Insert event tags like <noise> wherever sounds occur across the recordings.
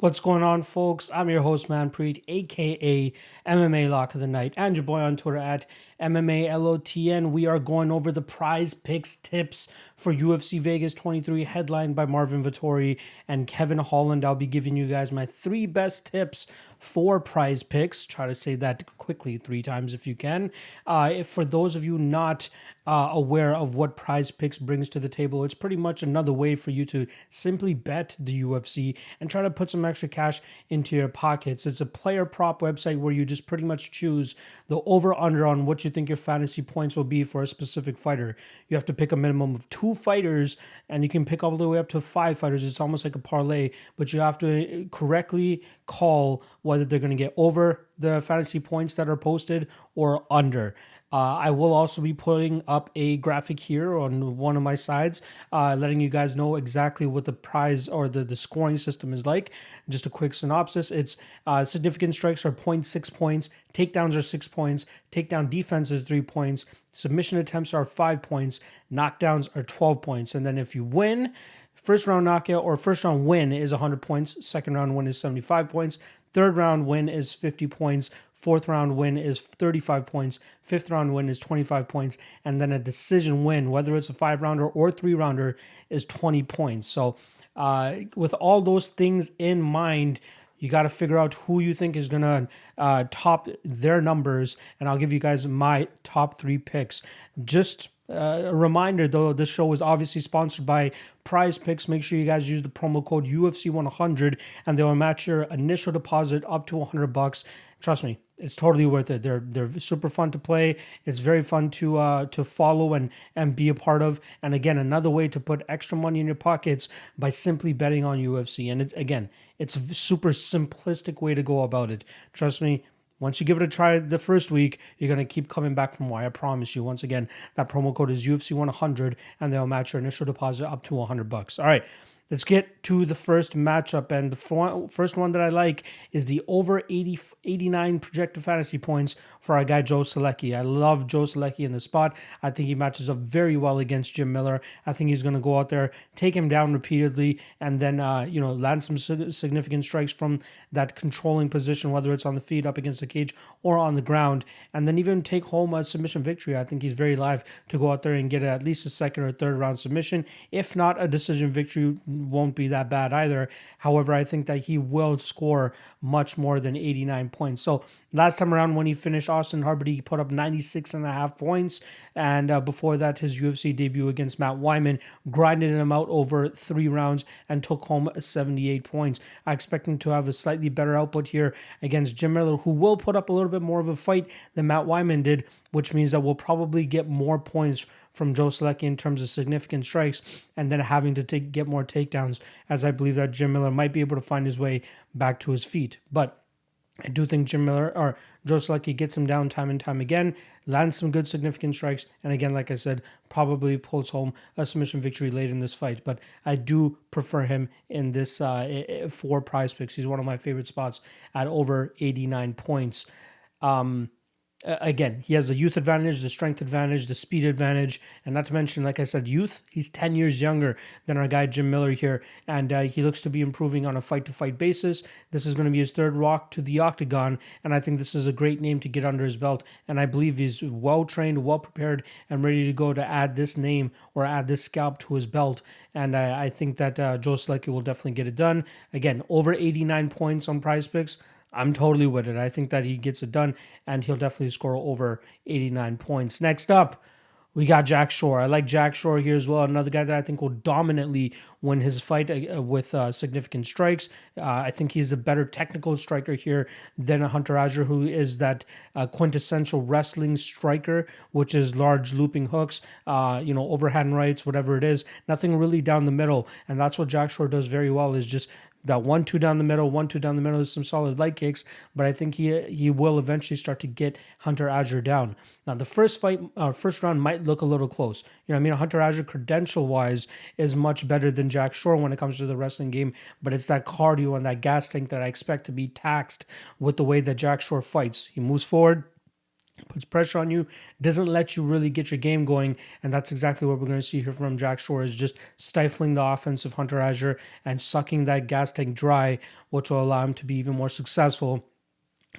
What's going on, folks? I'm your host, Manpreet, aka MMA Lock of the Night, and your boy on Twitter at MMALOTN. We are going over the prize picks tips for UFC Vegas 23, headlined by Marvin Vettori and Kevin Holland. I'll be giving you guys my three best tips for prize picks. Try to say that quickly three times if you can. Uh, if for those of you not uh, aware of what prize picks brings to the table, it's pretty much another way for you to simply bet the UFC and try to put some extra cash into your pockets. It's a player prop website where you just pretty much choose the over under on what you think your fantasy points will be for a specific fighter. You have to pick a minimum of two fighters and you can pick all the way up to five fighters. It's almost like a parlay, but you have to uh, correctly call whether they're going to get over the fantasy points that are posted or under. Uh, I will also be putting up a graphic here on one of my sides, uh, letting you guys know exactly what the prize or the, the scoring system is like. Just a quick synopsis it's uh, significant strikes are 0.6 points, takedowns are 6 points, takedown defense is 3 points, submission attempts are 5 points, knockdowns are 12 points. And then if you win, First round knockout or first round win is 100 points. Second round win is 75 points. Third round win is 50 points. Fourth round win is 35 points. Fifth round win is 25 points. And then a decision win, whether it's a five rounder or three rounder, is 20 points. So, uh, with all those things in mind, you got to figure out who you think is going to uh, top their numbers. And I'll give you guys my top three picks. Just uh, a reminder though, this show is obviously sponsored by Prize Picks. Make sure you guys use the promo code UFC100 and they'll match your initial deposit up to 100 bucks. Trust me, it's totally worth it. They're they're super fun to play. It's very fun to uh to follow and and be a part of. And again, another way to put extra money in your pockets by simply betting on UFC. And it, again, it's a super simplistic way to go about it. Trust me. Once you give it a try the first week, you're to keep coming back from why I promise you. Once again, that promo code is UFC100 and they'll match your initial deposit up to 100 bucks. All right. Let's get to the first matchup. And the first one that I like is the over 80, 89 projected fantasy points for our guy Joe Solecki. I love Joe Solecki in the spot. I think he matches up very well against Jim Miller. I think he's going to go out there, take him down repeatedly, and then, uh, you know, land some significant strikes from that controlling position, whether it's on the feet, up against the cage, or on the ground, and then even take home a submission victory. I think he's very live to go out there and get at least a second or third round submission. If not a decision victory, won't be that bad either. However, I think that he will score much more than 89 points. So last time around when he finished Austin Hubbard, he put up 96 and a half points. And uh, before that, his UFC debut against Matt Wiman grinded him out over three rounds and took home 78 points. I expect him to have a slightly better output here against Jim Miller, who will put up a little bit more of a fight than Matt Wiman did, which means that we'll probably get more points from Joe Solecki in terms of significant strikes and then having to take, get more takedowns, as I believe that Jim Miller might be able to find his way back to his feet. But I do think Jim Miller or Joe Solecki gets him down time and time again, lands some good significant strikes, and again, like I said, probably pulls home a submission victory late in this fight. But I do prefer him in this uh, for prize picks. He's one of my favorite spots at over 89 points. Um, again, he has the youth advantage, the strength advantage, the speed advantage, and not to mention, like I said, youth. He's 10 years younger than our guy Jim Miller here, and uh, he looks to be improving on a fight to fight basis. This is going to be his third rock to the octagon, and I think this is a great name to get under his belt. And I believe he's well trained, well prepared, and ready to go to add this name or add this scalp to his belt. And I, I think that uh, Joe Solecki will definitely get it done. Again, over 89 points on prize picks. I'm totally with it. I think that he gets it done and he'll definitely score over 89 points. Next up, we got Jack Shore. I like Jack Shore here as well. Another guy that I think will dominantly win his fight uh, with uh, significant strikes. Uh, I think he's a better technical striker here than a Hunter Azure, who is that uh, quintessential wrestling striker, which is large looping hooks, uh, you know, overhand rights, whatever it is. Nothing really down the middle, and that's what Jack Shore does very well. Is just that one two down the middle, one two down the middle is some solid leg kicks, but I think he he will eventually start to get Hunter Azure down. Now the first fight, uh, first round might look a little close. You know, I mean, Hunter Azure credential wise is much better than Jack Shore when it comes to the wrestling game, but it's that cardio and that gas tank that I expect to be taxed with the way that Jack Shore fights. He moves forward, puts pressure on you, doesn't let you really get your game going, and that's exactly what we're going to see here from Jack Shore is just stifling the offense of Hunter Azure and sucking that gas tank dry, which will allow him to be even more successful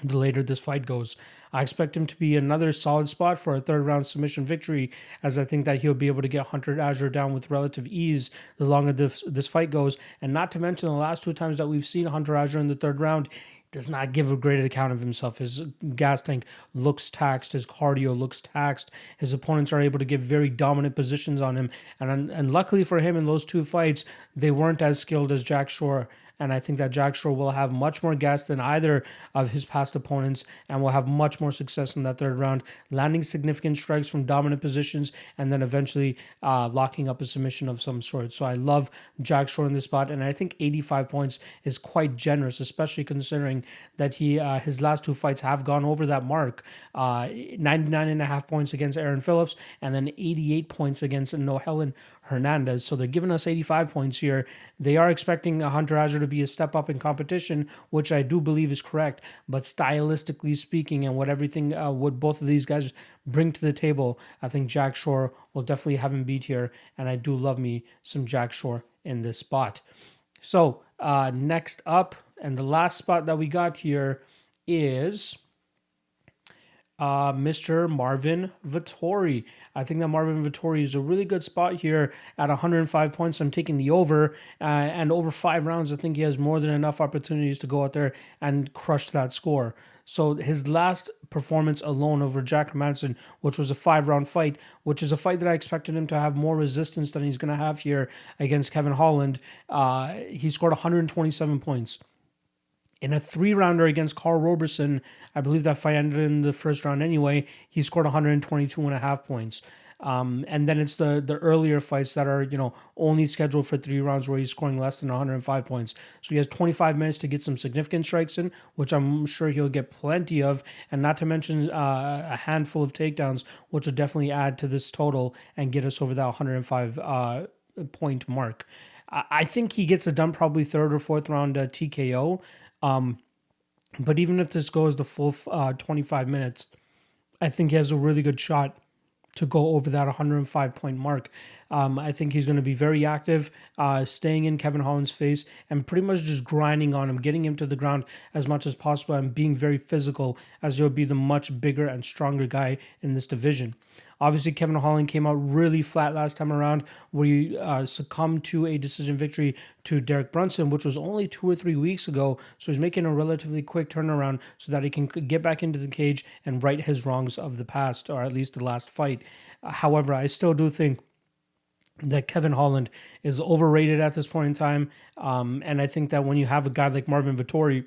the later this fight goes. I expect him to be another solid spot for a third round submission victory, as I think that he'll be able to get Hunter Azure down with relative ease the longer this, this fight goes. And not to mention the last two times that we've seen Hunter Azure in the third round, does not give a great account of himself. His gas tank looks taxed. His cardio looks taxed. His opponents are able to get very dominant positions on him. And, and luckily for him in those two fights, they weren't as skilled as Jack Shore and I think that Jack Shore will have much more gas than either of his past opponents and will have much more success in that third round, landing significant strikes from dominant positions and then eventually uh, locking up a submission of some sort. So I love Jack Shore in this spot, and I think 85 points is quite generous, especially considering that he uh, his last two fights have gone over that mark. Uh, 99 and a half points against Aaron Phillips, and then 88 points against Nohelin Hernandez. So they're giving us 85 points here. They are expecting Hunter Azure to be a step up in competition, which I do believe is correct. But stylistically speaking, and what everything, uh, what both of these guys bring to the table, I think Jack Shore will definitely have him beat here. And I do love me some Jack Shore in this spot. So uh, next up, and the last spot that we got here is uh, Mr. Marvin Vettori. I think that Marvin Vettori is a really good spot here at 105 points. I'm taking the over, uh, and over five rounds, I think he has more than enough opportunities to go out there and crush that score. So his last performance alone over Jack Hermansson, which was a five round fight, which is a fight that I expected him to have more resistance than he's going to have here against Kevin Holland, uh, he scored 127 points in a three rounder against Karl Roberson, I believe that fight ended in the first round anyway. He scored 122 and a half points. Um, and then it's the the earlier fights that are you know only scheduled for three rounds where he's scoring less than 105 points. So he has 25 minutes to get some significant strikes in, which I'm sure he'll get plenty of, and not to mention uh, a handful of takedowns, which will definitely add to this total and get us over that 105 uh, point mark. I think he gets it done probably third or fourth round uh, TKO. Um, but even if this goes the full uh, 25 minutes, I think he has a really good shot to go over that 105 point mark. Um, I think he's going to be very active, uh, staying in Kevin Holland's face and pretty much just grinding on him, getting him to the ground as much as possible, and being very physical as he'll be the much bigger and stronger guy in this division. Obviously, Kevin Holland came out really flat last time around, where he uh, succumbed to a decision victory to Derek Brunson, which was only two or three weeks ago. So he's making a relatively quick turnaround so that he can get back into the cage and right his wrongs of the past, or at least the last fight. However, I still do think that Kevin Holland is overrated at this point in time. Um, and I think that when you have a guy like Marvin Vettori,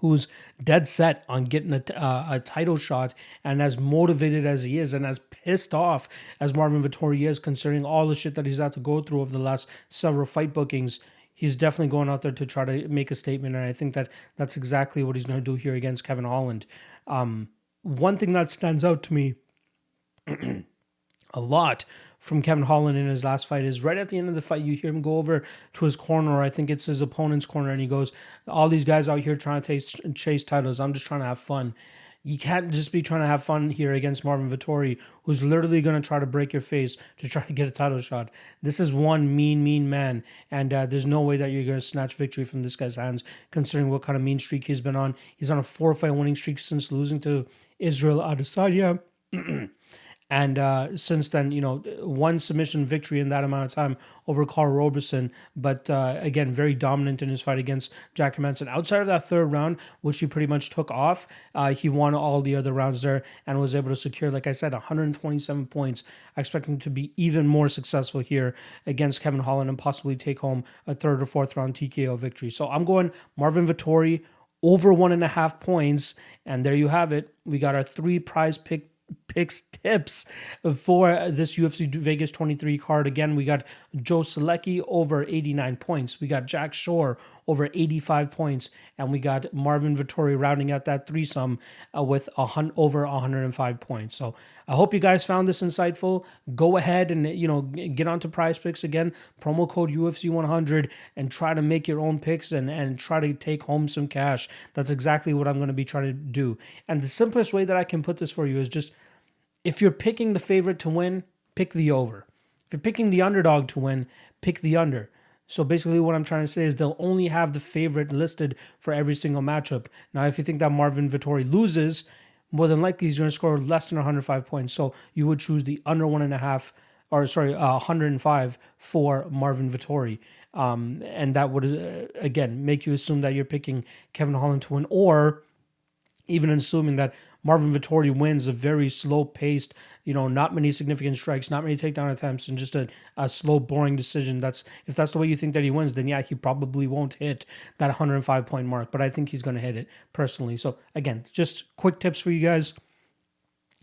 who's dead set on getting a, uh, a title shot and as motivated as he is and as pissed off as Marvin Vettori is considering all the shit that he's had to go through over the last several fight bookings he's definitely going out there to try to make a statement and I think that that's exactly what he's going to do here against Kevin Holland um, one thing that stands out to me <clears throat> a lot from Kevin Holland in his last fight is right at the end of the fight, you hear him go over to his corner, I think it's his opponent's corner, and he goes, All these guys out here trying to chase, chase titles. I'm just trying to have fun. You can't just be trying to have fun here against Marvin Vettori, who's literally going to try to break your face to try to get a title shot. This is one mean, mean man, and uh, there's no way that you're going to snatch victory from this guy's hands, considering what kind of mean streak he's been on. He's on a four fight winning streak since losing to Israel Adesanya. <clears throat> And uh, since then, you know, one submission victory in that amount of time over Karl Roberson, but uh, again, very dominant in his fight against Jack Hermansson. Outside of that third round, which he pretty much took off, uh, he won all the other rounds there and was able to secure, like I said, 127 points. I expect him to be even more successful here against Kevin Holland and possibly take home a third or fourth round TKO victory. So I'm going Marvin Vettori over one and a half points. And there you have it. We got our three prize pick picks tips for this UFC Vegas 23 card. Again, we got Joe Solecki over 89 points. We got Jack Shore over 85 points, and we got Marvin Vettori rounding out that threesome uh, with a hun- over 105 points. So I hope you guys found this insightful. Go ahead and you know get onto Prize Picks again. Promo code UFC 100 and try to make your own picks and and try to take home some cash. That's exactly what I'm going to be trying to do. And the simplest way that I can put this for you is just if you're picking the favorite to win, pick the over. If you're picking the underdog to win, pick the under. So basically, what I'm trying to say is they'll only have the favorite listed for every single matchup. Now, if you think that Marvin Vettori loses, more than likely he's going to score less than 105 points. So you would choose the under one and a half, or sorry, uh, 105 for Marvin Vettori. Um, and that would, uh, again, make you assume that you're picking Kevin Holland to win, or even assuming that Marvin Vettori wins a very slow paced, you know, not many significant strikes, not many takedown attempts, and just a, a slow, boring decision. That's if that's the way you think that he wins, then yeah, he probably won't hit that 105 point mark. But I think he's going to hit it personally. So again, just quick tips for you guys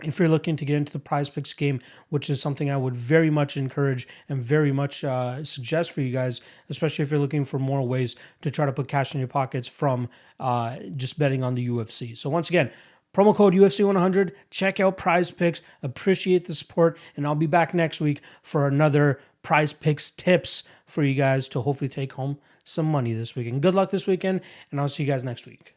if you're looking to get into the prize picks game, which is something I would very much encourage and very much uh, suggest for you guys, especially if you're looking for more ways to try to put cash in your pockets from uh, just betting on the UFC. So, once again, promo code UFC100, check out prize picks, appreciate the support, and I'll be back next week for another prize picks tips for you guys to hopefully take home some money this weekend. Good luck this weekend, and I'll see you guys next week.